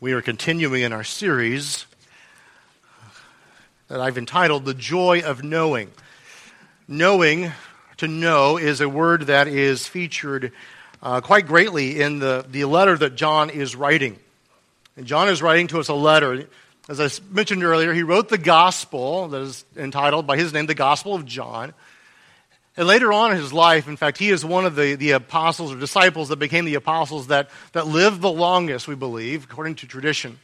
We are continuing in our series that I've entitled The Joy of Knowing. Knowing, to know, is a word that is featured uh, quite greatly in the, the letter that John is writing. And John is writing to us a letter. As I mentioned earlier, he wrote the gospel that is entitled by his name, The Gospel of John. And later on in his life, in fact, he is one of the, the apostles or disciples that became the apostles that, that lived the longest, we believe, according to tradition.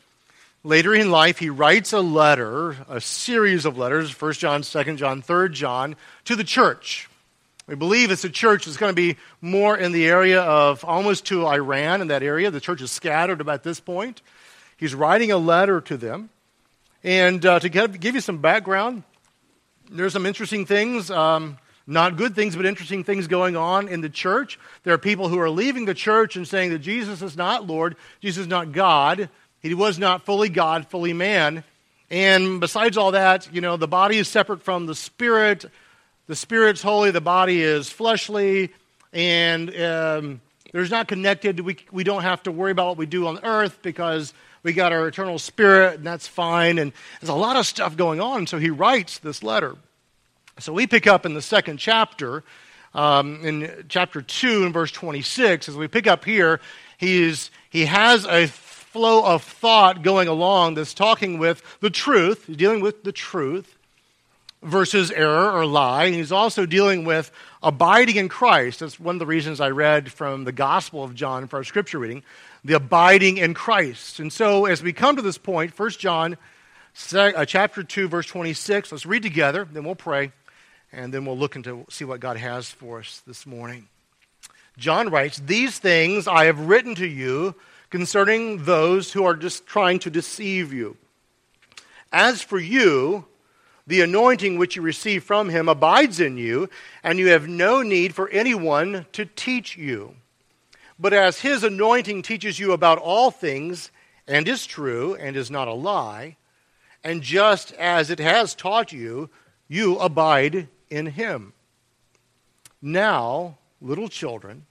Later in life, he writes a letter, a series of letters, 1 John, 2 John, 3 John, to the church. We believe it's a church that's going to be more in the area of almost to Iran, in that area. The church is scattered about this point. He's writing a letter to them. And uh, to give, give, you some background, there's some interesting things. Um, not good things, but interesting things going on in the church. There are people who are leaving the church and saying that Jesus is not Lord, Jesus is not God. He was not fully God, fully man. And besides all that, you know, the body is separate from the spirit. The spirit's holy, the body is fleshly, and um, there's not connected. We, we don't have to worry about what we do on earth because we got our eternal spirit, and that's fine. And there's a lot of stuff going on. So he writes this letter. So we pick up in the second chapter, um, in chapter 2 and verse 26. As we pick up here, he's, he has a flow of thought going along that's talking with the truth, dealing with the truth versus error or lie. And he's also dealing with abiding in Christ. That's one of the reasons I read from the Gospel of John for our scripture reading, the abiding in Christ. And so as we come to this point, 1 John uh, chapter 2, verse 26, let's read together, then we'll pray and then we'll look into see what God has for us this morning. John writes, These things I have written to you concerning those who are just trying to deceive you. As for you, the anointing which you receive from him abides in you, and you have no need for anyone to teach you. But as his anointing teaches you about all things, and is true, and is not a lie, and just as it has taught you, you abide in him. Now, little children,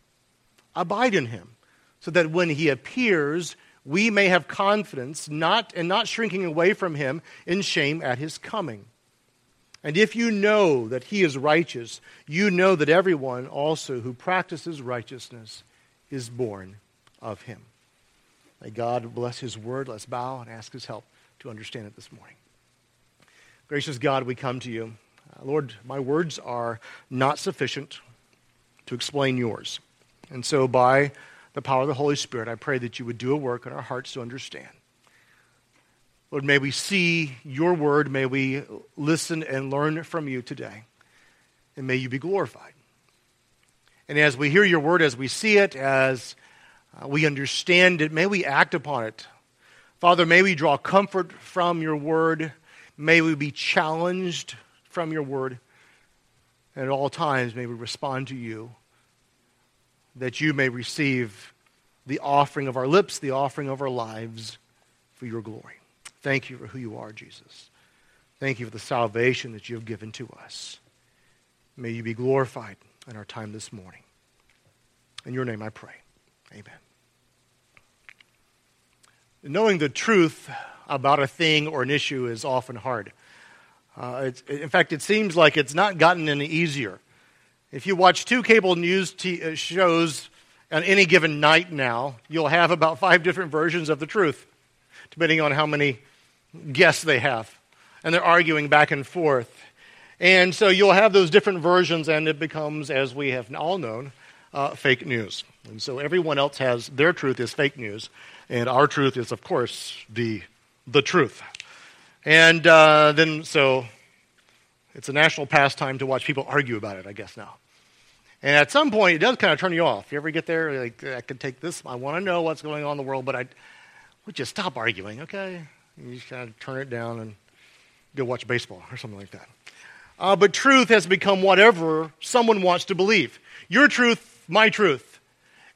abide in him, so that when he appears, we may have confidence not, and not shrinking away from him in shame at his coming. And if you know that he is righteous, you know that everyone also who practices righteousness is born of him. May God bless his word. Let's bow and ask his help to understand it this morning. Gracious God, we come to you. Lord, my words are not sufficient to explain yours. And so, by the power of the Holy Spirit, I pray that you would do a work in our hearts to understand. Lord, may we see your word. May we listen and learn from you today. And may you be glorified. And as we hear your word, as we see it, as uh, we understand it, may we act upon it. Father, may we draw comfort from your word. May we be challenged from your word. And at all times, may we respond to you that you may receive the offering of our lips, the offering of our lives for your glory. Thank you for who you are, Jesus. Thank you for the salvation that you have given to us. May you be glorified in our time this morning. In your name I pray. Amen. Knowing the truth about a thing or an issue is often hard. Uh, in fact, it seems like it's not gotten any easier. If you watch two cable news t- uh, shows on any given night now, you'll have about five different versions of the truth, depending on how many guests they have. And they're arguing back and forth. And so you'll have those different versions, and it becomes, as we have all known, uh, fake news. And so everyone else has their truth is fake news, and our truth is, of course, the, the truth. And uh, then, so it's a national pastime to watch people argue about it, I guess, now. And at some point, it does kind of turn you off. You ever get there? Like, I could take this. I want to know what's going on in the world, but I would just stop arguing, okay? And you just kind of turn it down and go watch baseball or something like that. Uh, but truth has become whatever someone wants to believe. Your truth, my truth.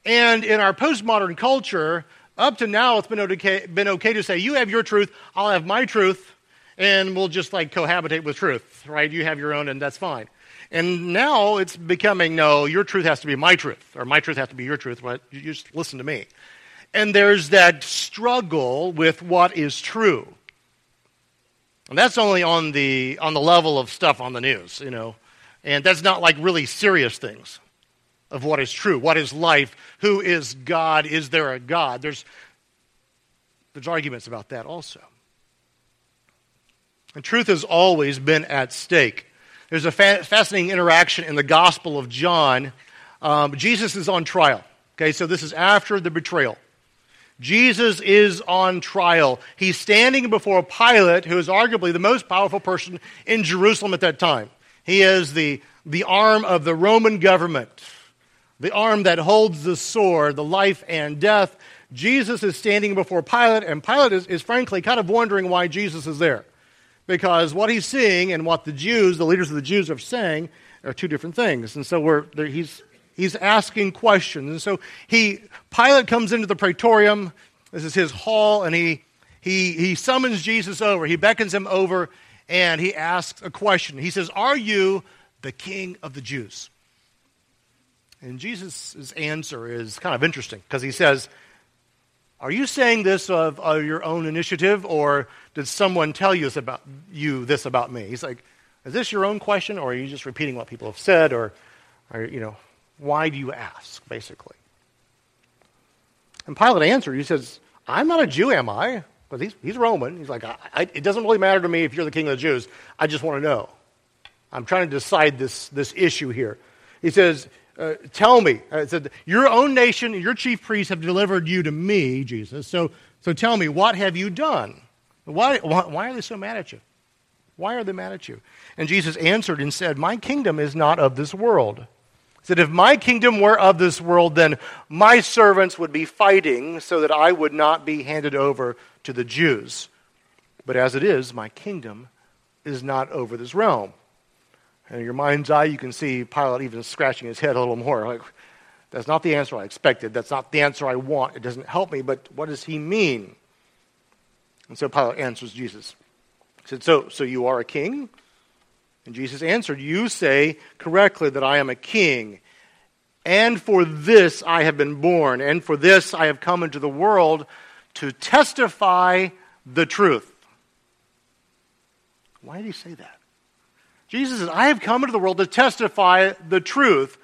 And in our postmodern culture, up to now, it's been okay, been okay to say, you have your truth, I'll have my truth, and we'll just like cohabitate with truth, right? You have your own, and that's fine. And now it's becoming no, your truth has to be my truth, or my truth has to be your truth, but you just listen to me. and there's that struggle with what is true. And that's only on the, on the level of stuff on the news, you know. And that's not like really serious things of what is true. What is life? Who is God? Is there a God? There's, there's arguments about that also. And truth has always been at stake. There's a fa- fascinating interaction in the Gospel of John. Um, Jesus is on trial. Okay, so this is after the betrayal. Jesus is on trial. He's standing before Pilate, who is arguably the most powerful person in Jerusalem at that time. He is the, the arm of the Roman government, the arm that holds the sword, the life and death. Jesus is standing before Pilate, and Pilate is, is frankly kind of wondering why Jesus is there. Because what he's seeing and what the Jews, the leaders of the Jews, are saying are two different things. And so we're, he's, he's asking questions. And so he, Pilate comes into the praetorium. This is his hall, and he, he, he summons Jesus over. He beckons him over, and he asks a question. He says, Are you the king of the Jews? And Jesus' answer is kind of interesting because he says, Are you saying this of, of, your own initiative, or did someone tell you this, about, you this about me? He's like, Is this your own question, or are you just repeating what people have said, or, or you know, why do you ask, basically? And Pilate answered, he says, I'm not a Jew, am I? Because he's, he's Roman. He's like, I, I, it doesn't really matter to me if you're the king of the Jews. I just want to know. I'm trying to decide this, this issue here. He says, uh, Tell me. Uh, said, Your own nation and your chief priests have delivered you to me, Jesus. So, so tell me, what have you done? Why, why, why are they so mad at you? Why are they mad at you? And Jesus answered and said, My kingdom is not of this world that if my kingdom were of this world, then my servants would be fighting so that I would not be handed over to the Jews. But as it is, my kingdom is not over this realm. And in your mind's eye, you can see Pilate even scratching his head a little more. Like, that's not the answer I expected. That's not the answer I want. It doesn't help me. But what does he mean? And so Pilate answers Jesus. He said, So, so you are a king? And Jesus answered, You say correctly that I am a king, and for this I have been born, and for this I have come into the world to testify the truth. Why did he say that? Jesus says, I have come into the world to testify the truth.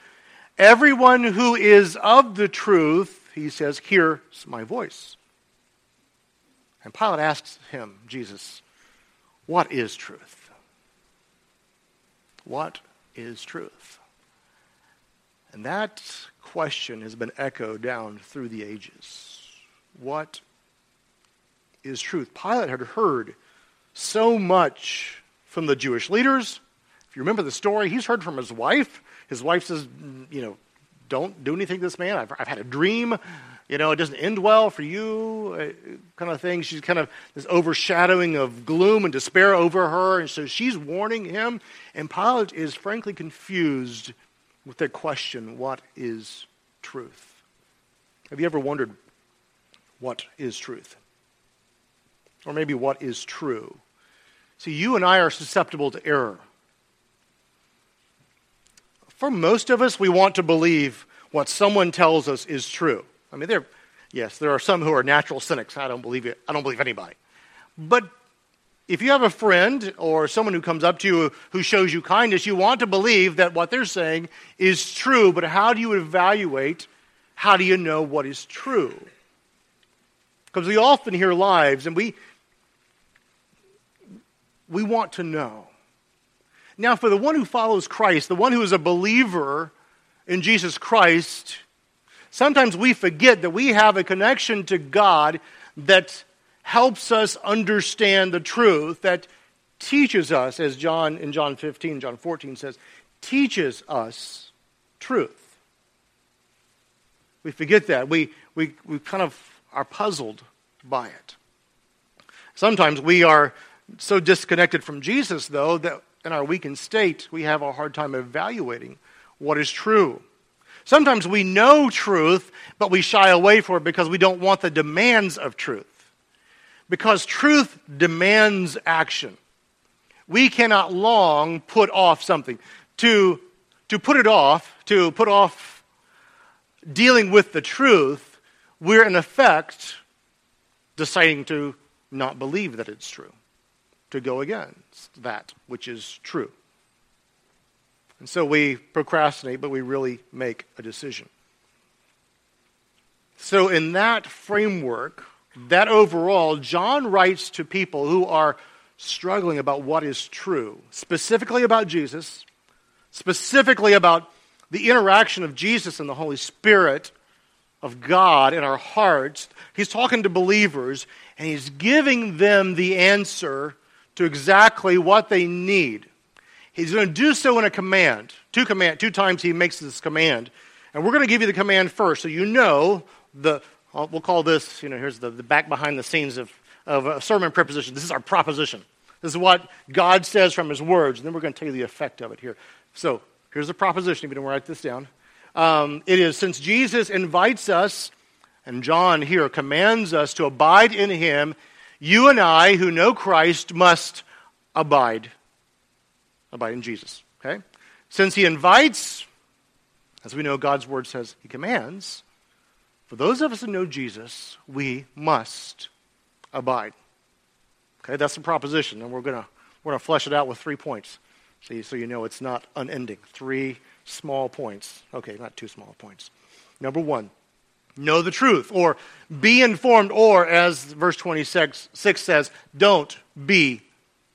Everyone who is of the truth, he says, hears my voice. And Pilate asks him, Jesus, what is truth? What is truth? And that question has been echoed down through the ages. What is truth? Pilate had heard so much from the Jewish leaders. You remember the story, he's heard from his wife. His wife says, you know, don't do anything to this man. I've, I've had a dream you know, it doesn't end well for you, uh, kind of thing. She's kind of this overshadowing of gloom and despair over her. And so she's warning him. And Pilate is frankly confused with the question what is truth? Have you ever wondered what is truth? Or maybe what is true? See, you and I are susceptible to error. For most of us, we want to believe what someone tells us is true. I mean, there, yes, there are some who are natural cynics. I don't believe it. I don't believe anybody. But if you have a friend or someone who comes up to you who shows you kindness, you want to believe that what they're saying is true. But how do you evaluate? How do you know what is true? Because we often hear lives, and we we want to know. Now, for the one who follows Christ, the one who is a believer in Jesus Christ, Sometimes we forget that we have a connection to God that helps us understand the truth, that teaches us, as John in John 15, John 14 says, teaches us truth. We forget that. We, we, we kind of are puzzled by it. Sometimes we are so disconnected from Jesus, though, that in our weakened state, we have a hard time evaluating what is true. Sometimes we know truth, but we shy away from it because we don't want the demands of truth. Because truth demands action. We cannot long put off something. To, to put it off, to put off dealing with the truth, we're in effect deciding to not believe that it's true, to go against that which is true. And so we procrastinate, but we really make a decision. So, in that framework, that overall, John writes to people who are struggling about what is true, specifically about Jesus, specifically about the interaction of Jesus and the Holy Spirit of God in our hearts. He's talking to believers, and he's giving them the answer to exactly what they need. He's going to do so in a command. Two command, two times he makes this command. And we're going to give you the command first so you know the we'll call this, you know, here's the, the back behind the scenes of, of a sermon preposition. This is our proposition. This is what God says from his words. And then we're going to tell you the effect of it here. So here's the proposition, if you don't write this down. Um, it is since Jesus invites us, and John here commands us to abide in him, you and I who know Christ must abide. Abide in Jesus. Okay? Since he invites, as we know God's word says he commands, for those of us who know Jesus, we must abide. Okay, that's the proposition, and we're gonna we're gonna flesh it out with three points. See, so you know it's not unending. Three small points. Okay, not two small points. Number one, know the truth, or be informed, or as verse 26 says, don't be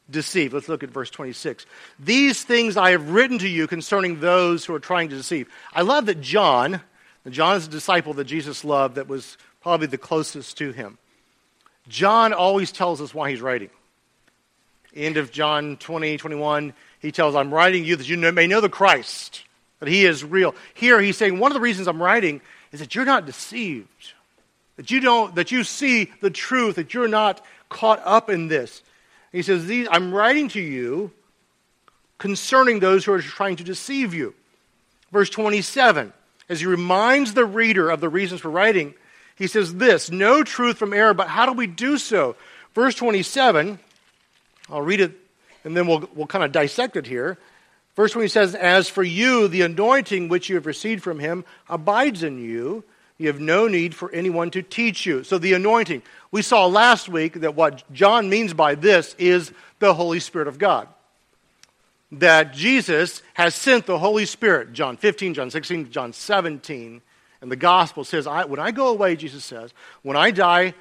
deceived. Let's look at verse 26. These things I have written to you concerning those who are trying to deceive. I love that John, John is a disciple that Jesus loved that was probably the closest to him. John always tells us why he's writing. End of John 20, 21, he tells, I'm writing you that you may know the Christ, that he is real. Here he's saying, one of the reasons I'm writing is that you're not deceived, that you don't, that you see the truth, that you're not caught up in this. He says, These, I'm writing to you concerning those who are trying to deceive you. Verse 27, as he reminds the reader of the reasons for writing, he says this no truth from error, but how do we do so? Verse 27, I'll read it and then we'll, we'll kind of dissect it here. Verse 20 says, As for you, the anointing which you have received from him abides in you. You have no need for anyone to teach you. So, the anointing. We saw last week that what John means by this is the Holy Spirit of God. That Jesus has sent the Holy Spirit. John 15, John 16, John 17. And the gospel says, I, When I go away, Jesus says, when I die,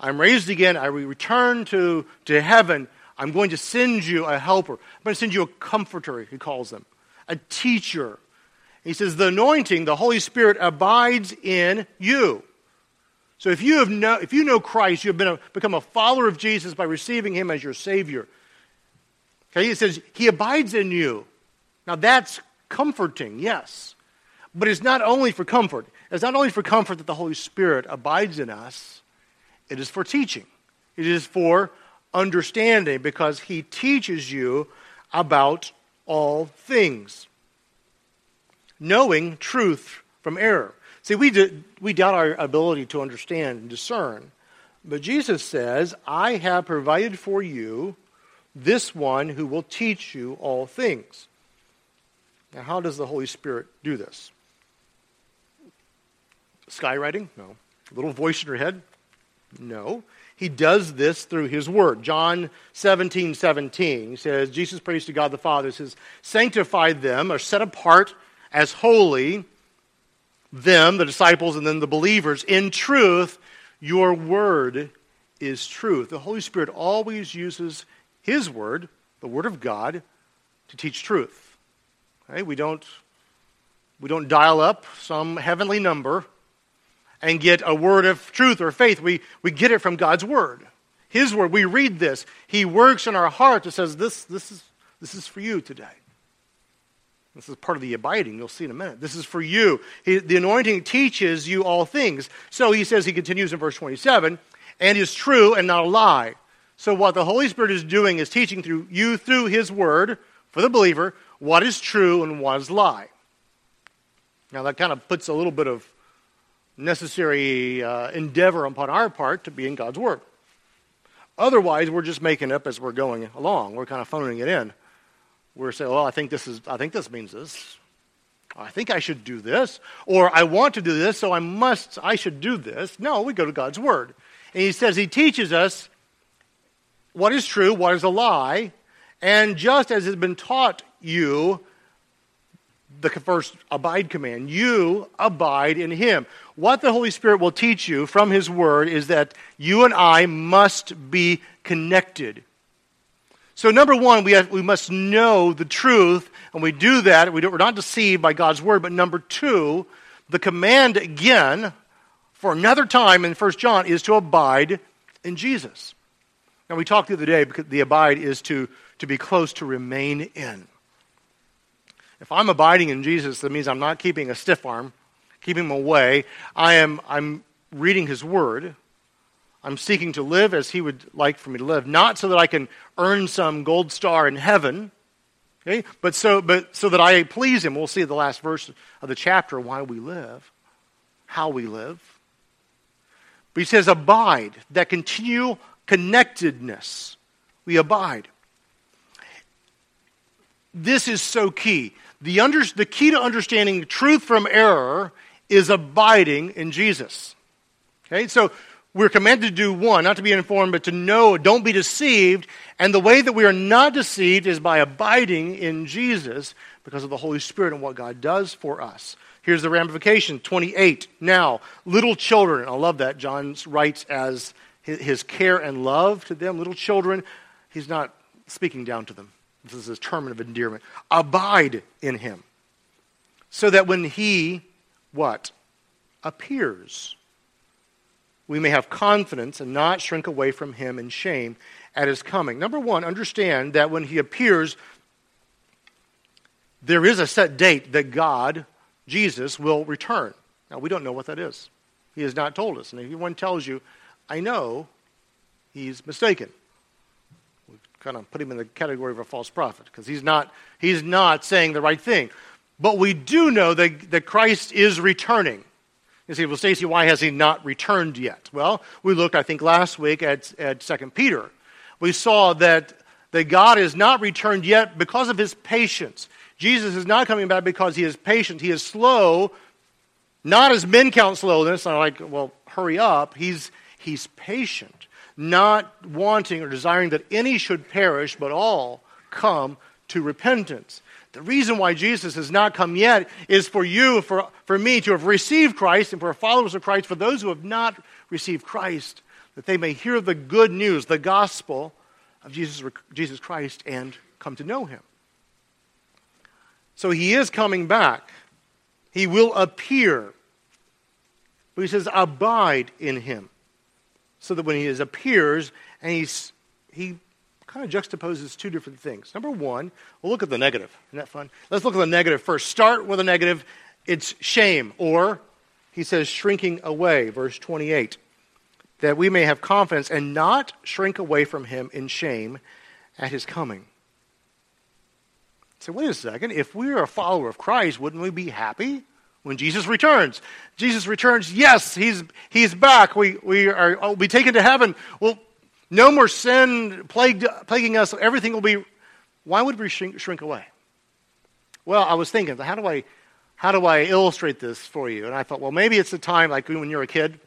I'm raised again, I return to, to heaven. I'm going to send you a helper. I'm going to send you a comforter, he calls them, a teacher. He says, the anointing, the Holy Spirit abides in you. So if you, have know, if you know Christ, you have been a, become a follower of Jesus by receiving him as your Savior. Okay, he says, he abides in you. Now that's comforting, yes. But it's not only for comfort. It's not only for comfort that the Holy Spirit abides in us, it is for teaching. It is for understanding because he teaches you about all things. Knowing truth from error. See, we, do, we doubt our ability to understand and discern. But Jesus says, I have provided for you this one who will teach you all things. Now, how does the Holy Spirit do this? Skywriting? No. A little voice in your head? No. He does this through his word. John 17, 17 he says, Jesus prays to God the Father, says, sanctify them or set apart as holy them, the disciples, and then the believers. In truth, your word is truth. The Holy Spirit always uses his word, the word of God, to teach truth. Okay? We, don't, we don't dial up some heavenly number and get a word of truth or faith. We, we get it from God's word. His word. We read this. He works in our heart that says, this, this, is, this is for you today. This is part of the abiding. You'll see in a minute. This is for you. He, the anointing teaches you all things. So he says, he continues in verse 27, and is true and not a lie. So what the Holy Spirit is doing is teaching through you through his word for the believer what is true and what is lie. Now that kind of puts a little bit of necessary uh, endeavor upon our part to be in God's Word. Otherwise, we're just making up as we're going along. We're kind of phoning it in. We're saying, "Well, I think this is. I think this means this. I think I should do this, or I want to do this, so I must, I should do this. No, we go to God's Word. And He says He teaches us what is true, what is a lie, and just as has been taught you, the first abide command, you abide in Him. What the Holy Spirit will teach you from His Word is that you and I must be connected. So, number one, we, have, we must know the truth, and we do that. We we're not deceived by God's word. But number two, the command again, for another time in 1 John, is to abide in Jesus. Now, we talked the other day because the abide is to, to be close, to remain in. If I'm abiding in Jesus, that means I'm not keeping a stiff arm, keeping him away. I am I'm reading his word. I'm seeking to live as He would like for me to live, not so that I can earn some gold star in heaven, okay, but so, but so that I please Him. We'll see the last verse of the chapter why we live, how we live. But He says, abide, that continual connectedness. We abide. This is so key. The, under, the key to understanding truth from error is abiding in Jesus. Okay, so we're commanded to do one, not to be informed, but to know, don't be deceived. And the way that we are not deceived is by abiding in Jesus because of the Holy Spirit and what God does for us. Here's the ramification 28. Now, little children, I love that. John writes as his care and love to them. Little children, he's not speaking down to them. This is his term of endearment. Abide in him. So that when he, what? Appears we may have confidence and not shrink away from him in shame at his coming. Number one, understand that when he appears, there is a set date that God, Jesus, will return. Now, we don't know what that is. He has not told us. And if anyone tells you, I know, he's mistaken. Kind of put him in the category of a false prophet because he's not, he's not saying the right thing. But we do know that, that Christ is returning. You say, well, Stacy, why has he not returned yet? Well, we looked, I think, last week at, at 2 Peter. We saw that, that God is not returned yet because of his patience. Jesus is not coming back because he is patient. He is slow, not as men count slowness. I'm like, well, hurry up. He's, he's patient, not wanting or desiring that any should perish, but all come to repentance. The reason why Jesus has not come yet is for you, for, for me, to have received Christ, and for followers of Christ, for those who have not received Christ, that they may hear the good news, the gospel of Jesus, Jesus Christ, and come to know him. So he is coming back. He will appear. But he says, abide in him. So that when he appears and he's, he kind of juxtaposes two different things. Number one, we'll look at the negative. Isn't that fun? Let's look at the negative first. Start with a negative. It's shame, or he says shrinking away, verse 28, that we may have confidence and not shrink away from him in shame at his coming. So, wait a second. If we are a follower of Christ, wouldn't we be happy when Jesus returns? Jesus returns, yes, he's, he's back. We, we are, oh, will be taken to heaven. Well, no more sin plagued, plaguing us. Everything will be. Why would we shrink, shrink away? Well, I was thinking, how do I, how do I illustrate this for you? And I thought, well, maybe it's a time like when you're a kid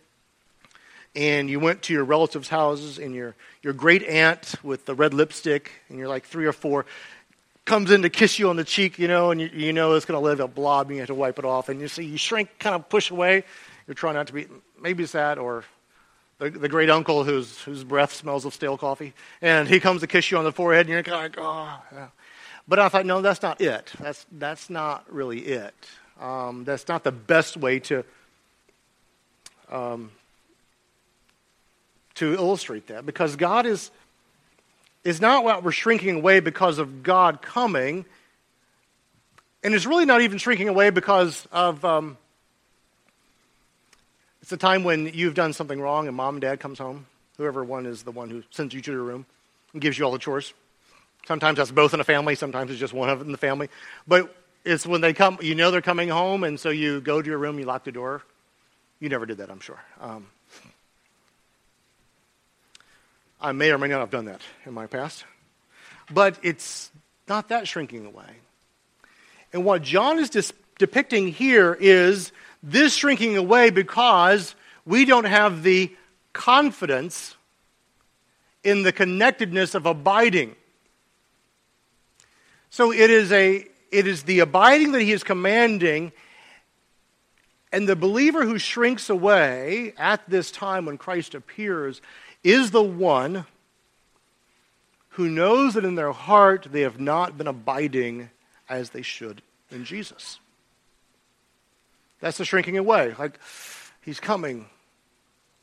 and you went to your relatives' houses and your, your great aunt with the red lipstick and you're like three or four comes in to kiss you on the cheek, you know, and you, you know it's going to leave a blob and you have to wipe it off. And you see, you shrink, kind of push away. You're trying not to be, maybe it's that or the, the great uncle whose, whose breath smells of stale coffee, and he comes to kiss you on the forehead, and you're kind of like, oh. Yeah. But I thought, no, that's not it. That's, that's not really it. Um, that's not the best way to, um, to illustrate that because God is, is not what we're shrinking away because of God coming, and it's really not even shrinking away because of. Um, it's a time when you've done something wrong and mom and dad comes home. Whoever one is the one who sends you to your room and gives you all the chores. Sometimes that's both in a family, sometimes it's just one of them in the family. But it's when they come, you know they're coming home, and so you go to your room, you lock the door. You never did that, I'm sure. Um, I may or may not have done that in my past. But it's not that shrinking away. And what John is dis- depicting here is this shrinking away because we don't have the confidence in the connectedness of abiding. So it is a it is the abiding that he is commanding and the believer who shrinks away at this time when Christ appears is the one who knows that in their heart they have not been abiding as they should in Jesus. That's the shrinking away. Like, he's coming.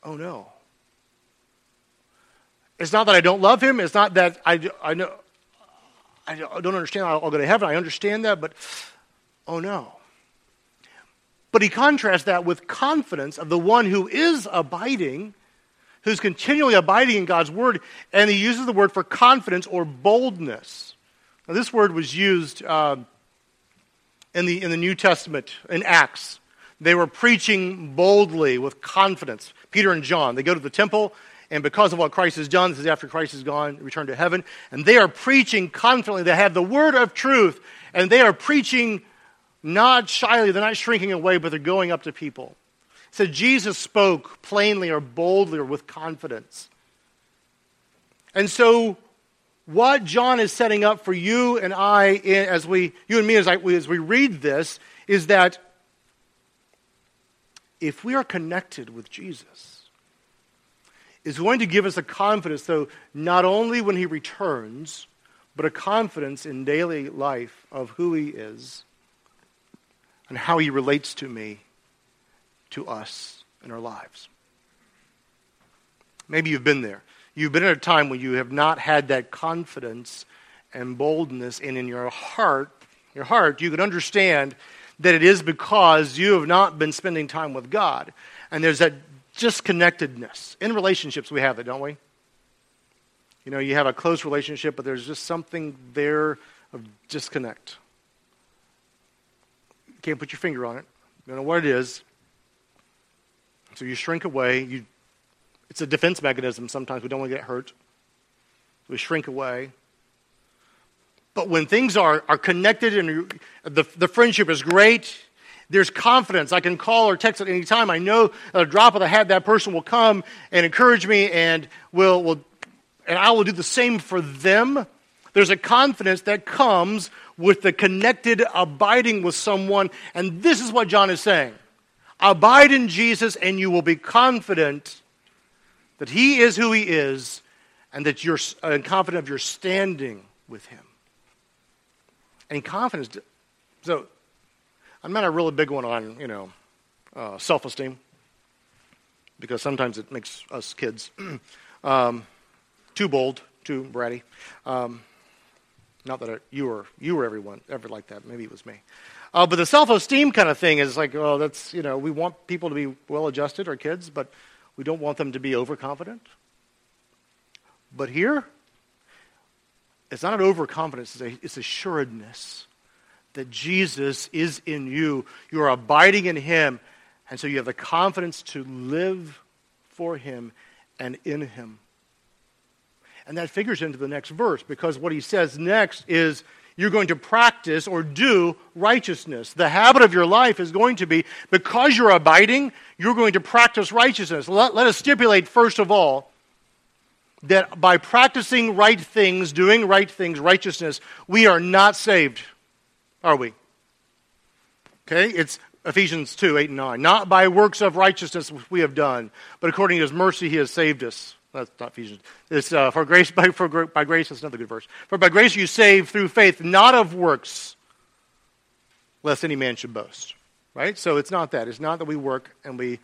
Oh no. It's not that I don't love him. It's not that I, I, know, I don't understand. I'll go to heaven. I understand that, but oh no. But he contrasts that with confidence of the one who is abiding, who's continually abiding in God's word, and he uses the word for confidence or boldness. Now, this word was used uh, in, the, in the New Testament, in Acts. They were preaching boldly with confidence. Peter and John, they go to the temple, and because of what Christ has done, this is after Christ is gone, returned to heaven, and they are preaching confidently. They have the word of truth, and they are preaching not shyly, they're not shrinking away, but they're going up to people. So Jesus spoke plainly or boldly or with confidence. And so, what John is setting up for you and I, as we, you and me, as, I, as we read this, is that if we are connected with Jesus, is going to give us a confidence, though, not only when he returns, but a confidence in daily life of who he is and how he relates to me, to us, in our lives. Maybe you've been there. You've been at a time when you have not had that confidence and boldness, and in your heart, your heart, you can understand that it is because you have not been spending time with God. And there's that disconnectedness. In relationships, we have it, don't we? You know, you have a close relationship, but there's just something there of disconnect. You Can't put your finger on it. You don't know what it is. So you shrink away. You, it's a defense mechanism. Sometimes we don't want to get hurt. We shrink away. But when things are, are connected and the, the friendship is great, there's confidence. I can call or text at any time. I know at a drop of the hat that person will come and encourage me and will, will and I will do the same for them. There's a confidence that comes with the connected abiding with someone. And this is what John is saying Abide in Jesus, and you will be confident that He is who He is, and that you're uh, confident of your standing with Him. And confidence. So, I'm not a really big one on, you know, uh, self esteem, because sometimes it makes us kids um, too bold, too bratty. Um, not that you were you were everyone ever like that. Maybe it was me. Uh, but the self-esteem kind of thing is like, oh, that's you know, we want people to be well-adjusted, our kids, but we don't want them to be overconfident. But here, it's not an overconfidence; it's, a, it's assuredness that Jesus is in you. You are abiding in Him, and so you have the confidence to live for Him and in Him. And that figures into the next verse because what he says next is you're going to practice or do righteousness. The habit of your life is going to be because you're abiding, you're going to practice righteousness. Let, let us stipulate, first of all, that by practicing right things, doing right things, righteousness, we are not saved, are we? Okay? It's Ephesians 2 8 and 9. Not by works of righteousness which we have done, but according to his mercy he has saved us that's not Ephesians. It's uh, for grace by, for, by grace. That's another good verse. For by grace you save through faith, not of works, lest any man should boast. Right. So it's not that. It's not that we work and we.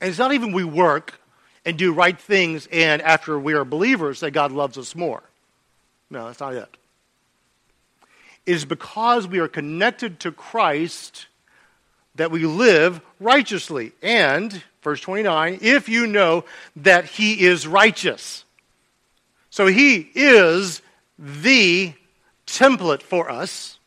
And it's not even we work and do right things, and after we are believers, that God loves us more. No, that's not it. It is because we are connected to Christ that we live righteously. And Verse 29 if you know that he is righteous. So he is the template for us.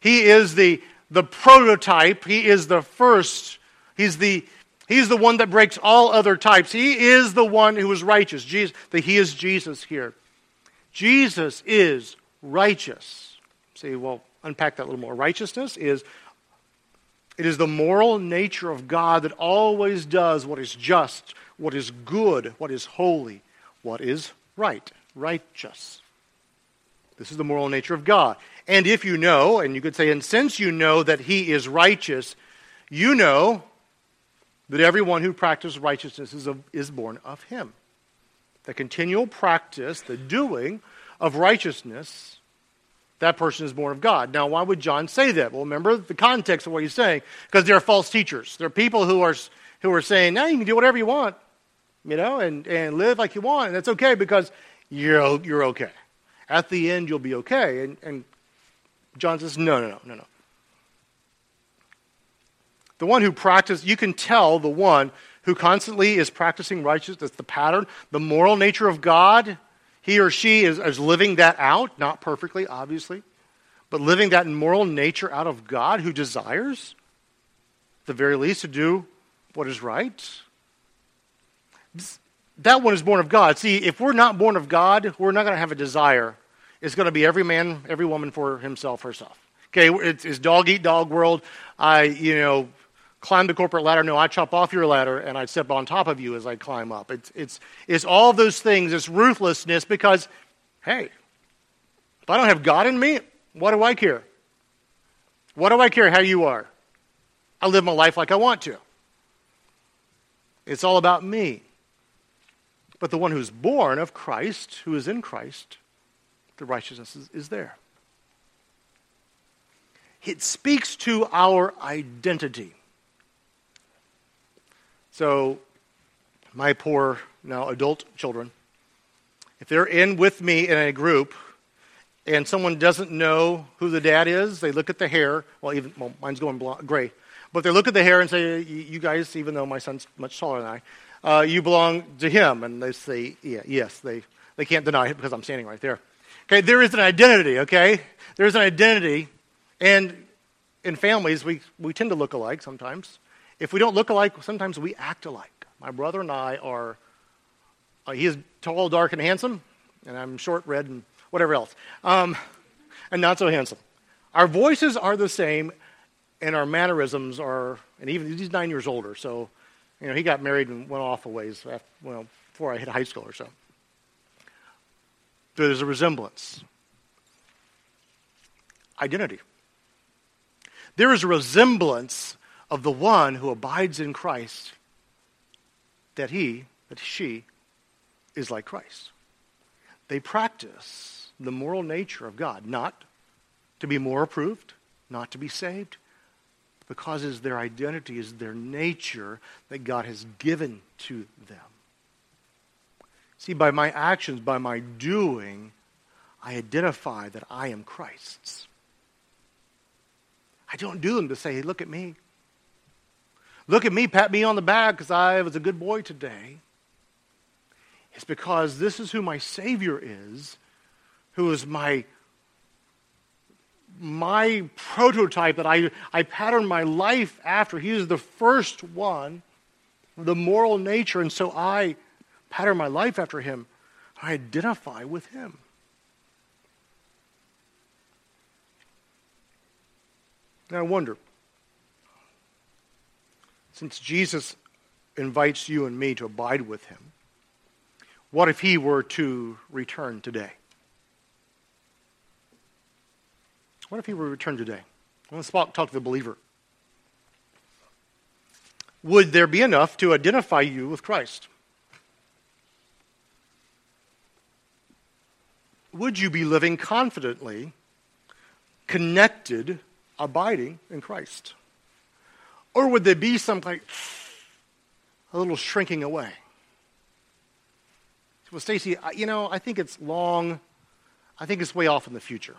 He is the, the prototype. He is the first. He's the, he's the one that breaks all other types. He is the one who is righteous. Jesus, the, he is Jesus here. Jesus is righteous. Say, well, unpack that a little more. Righteousness is it is the moral nature of God that always does what is just, what is good, what is holy, what is right, righteous. This is the moral nature of God. And if you know, and you could say, and since you know that he is righteous, you know that everyone who practices righteousness is, a, is born of him. The continual practice, the doing of righteousness, that person is born of God. Now, why would John say that? Well, remember the context of what he's saying, because there are false teachers. There are people who are, who are saying, now you can do whatever you want, you know, and, and live like you want, and that's okay because you're, you're okay. At the end, you'll be okay. And, and John says, no, no, no, no, no. The one who practices, you can tell the one who constantly is practicing righteousness, that's the pattern, the moral nature of God. He or she is, is living that out, not perfectly, obviously, but living that moral nature out of God who desires, at the very least, to do what is right. That one is born of God. See, if we're not born of God, we're not going to have a desire. It's going to be every man, every woman for himself, herself. Okay, it's, it's dog eat dog world. I, you know, climb the corporate ladder. No, I chop off your ladder and I step on top of you as I climb up. It's, it's, it's all those things. It's ruthlessness because, hey, if I don't have God in me, what do I care? What do I care how you are? I live my life like I want to. It's all about me. But the one who's born of Christ, who is in Christ, the righteousness is, is there. It speaks to our identity. So, my poor, now adult children, if they're in with me in a group and someone doesn't know who the dad is, they look at the hair. Well, even well, mine's going blonde, gray. But they look at the hair and say, You guys, even though my son's much taller than I, uh, you belong to him. And they say, Yeah, yes. They, they can't deny it because I'm standing right there. Okay, there is an identity, okay? There's an identity. And in families, we, we tend to look alike sometimes. If we don't look alike, sometimes we act alike. My brother and I are, uh, he is tall, dark, and handsome, and I'm short, red, and whatever else, um, and not so handsome. Our voices are the same, and our mannerisms are, and even he's nine years older, so, you know, he got married and went off a ways, after, well, before I hit high school or so. There's a resemblance. Identity. There is a resemblance of the one who abides in Christ that he, that she, is like Christ. They practice the moral nature of God, not to be more approved, not to be saved, because it's their identity, is their nature that God has given to them. See, by my actions, by my doing, I identify that I am Christ's. I don't do them to say, hey, look at me. Look at me, pat me on the back because I was a good boy today. It's because this is who my Savior is, who is my, my prototype that I, I pattern my life after. He is the first one, the moral nature, and so I pattern my life after him. I identify with him. Now I wonder since Jesus invites you and me to abide with him, what if he were to return today? What if he were to return today? Let's talk to the believer. Would there be enough to identify you with Christ? Would you be living confidently, connected, abiding in Christ? Or would there be some like a little shrinking away? Well, Stacy, you know, I think it's long. I think it's way off in the future.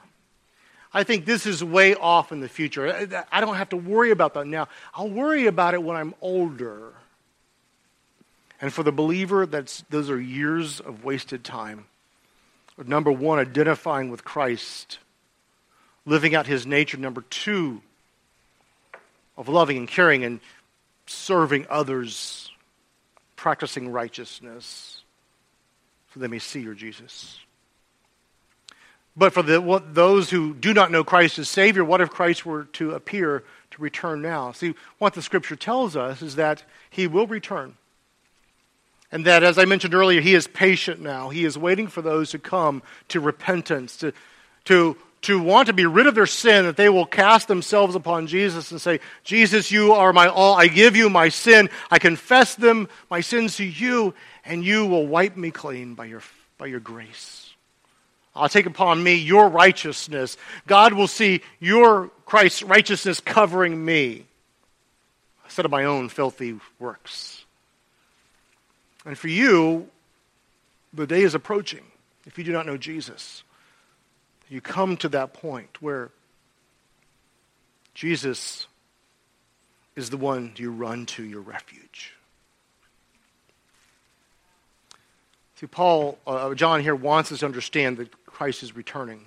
I think this is way off in the future. I don't have to worry about that now. I'll worry about it when I'm older. And for the believer, that's, those are years of wasted time. Number one, identifying with Christ, living out his nature. Number two, of loving and caring and serving others, practicing righteousness, so they may see your Jesus. But for the, what, those who do not know Christ as Savior, what if Christ were to appear to return now? See, what the Scripture tells us is that He will return. And that, as I mentioned earlier, He is patient now. He is waiting for those to come to repentance, to, to, to want to be rid of their sin, that they will cast themselves upon Jesus and say, Jesus, you are my all. I give you my sin. I confess them, my sins to you, and you will wipe me clean by your, by your grace. I'll take upon me your righteousness. God will see your Christ's righteousness covering me instead of my own filthy works. And for you, the day is approaching. If you do not know Jesus, you come to that point where Jesus is the one you run to, your refuge. See, Paul, uh, John here wants us to understand that Christ is returning.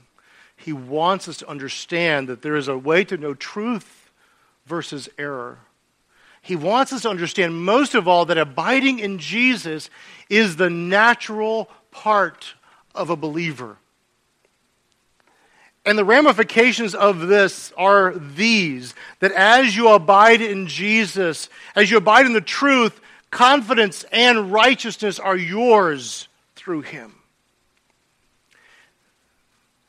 He wants us to understand that there is a way to know truth versus error. He wants us to understand, most of all, that abiding in Jesus is the natural part of a believer. And the ramifications of this are these that as you abide in Jesus, as you abide in the truth, confidence and righteousness are yours through him.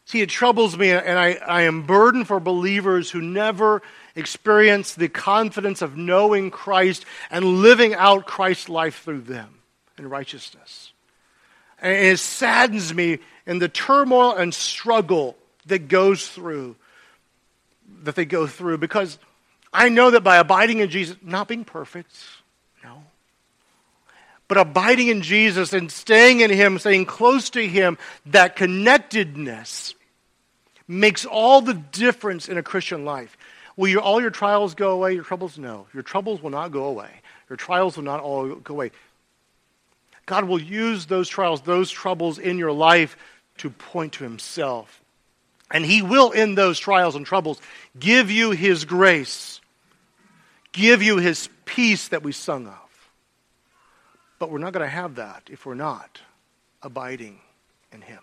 See, it troubles me, and I, I am burdened for believers who never experience the confidence of knowing Christ and living out Christ's life through them in righteousness. And it saddens me in the turmoil and struggle that goes through, that they go through, because I know that by abiding in Jesus, not being perfect, no, but abiding in Jesus and staying in Him, staying close to Him, that connectedness makes all the difference in a Christian life. Will your, all your trials go away? Your troubles? No. Your troubles will not go away. Your trials will not all go away. God will use those trials, those troubles in your life to point to Himself. And He will, in those trials and troubles, give you His grace, give you His peace that we sung of. But we're not going to have that if we're not abiding in Him.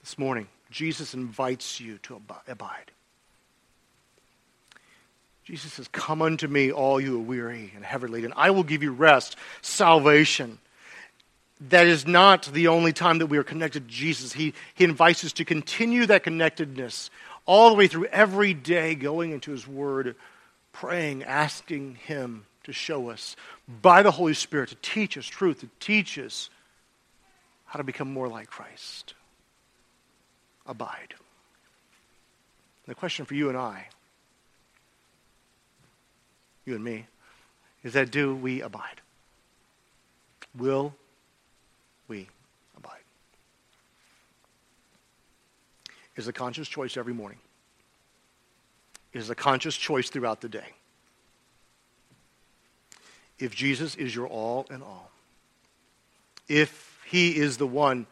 This morning, Jesus invites you to abide. Jesus says, Come unto me, all you are weary and heavy laden. I will give you rest, salvation. That is not the only time that we are connected to Jesus. He, he invites us to continue that connectedness all the way through every day, going into His Word, praying, asking Him to show us by the Holy Spirit, to teach us truth, to teach us how to become more like Christ abide. The question for you and I, you and me, is that do we abide? Will we abide? It is a conscious choice every morning. It is a conscious choice throughout the day. If Jesus is your all in all, if he is the one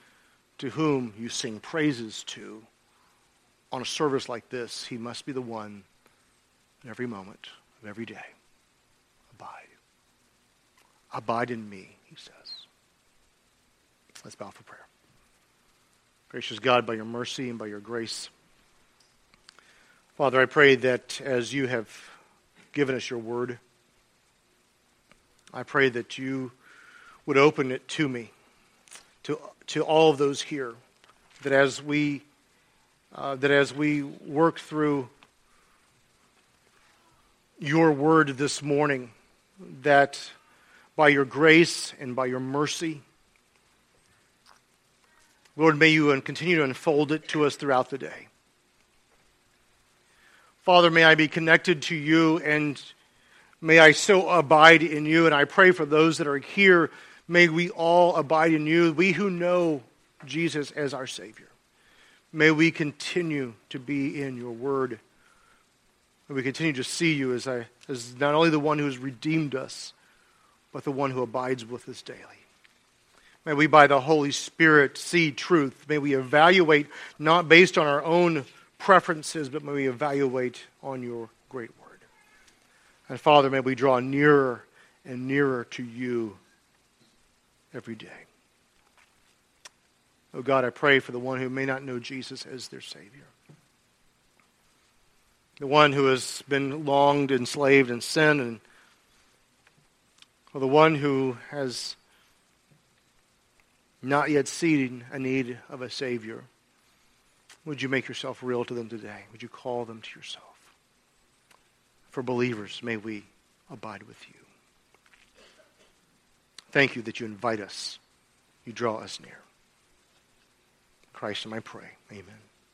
to whom you sing praises to on a service like this, he must be the one in every moment of every day. Abide. Abide in me, he says. Let's bow for prayer. Gracious God, by your mercy and by your grace, Father, I pray that as you have given us your word, I pray that you would open it to me, to to all of those here that as we uh, that as we work through your word this morning, that by your grace and by your mercy, Lord, may you continue to unfold it to us throughout the day. Father, may I be connected to you and may I so abide in you. And I pray for those that are here May we all abide in you, we who know Jesus as our Savior. May we continue to be in your word. May we continue to see you as, I, as not only the one who has redeemed us, but the one who abides with us daily. May we, by the Holy Spirit, see truth. May we evaluate not based on our own preferences, but may we evaluate on your great word. And Father, may we draw nearer and nearer to you every day. Oh God, I pray for the one who may not know Jesus as their Savior. The one who has been longed, enslaved in sin, and or the one who has not yet seeing a need of a Savior. Would you make yourself real to them today? Would you call them to yourself? For believers, may we abide with you. Thank you that you invite us, you draw us near. Christ, and I pray. Amen.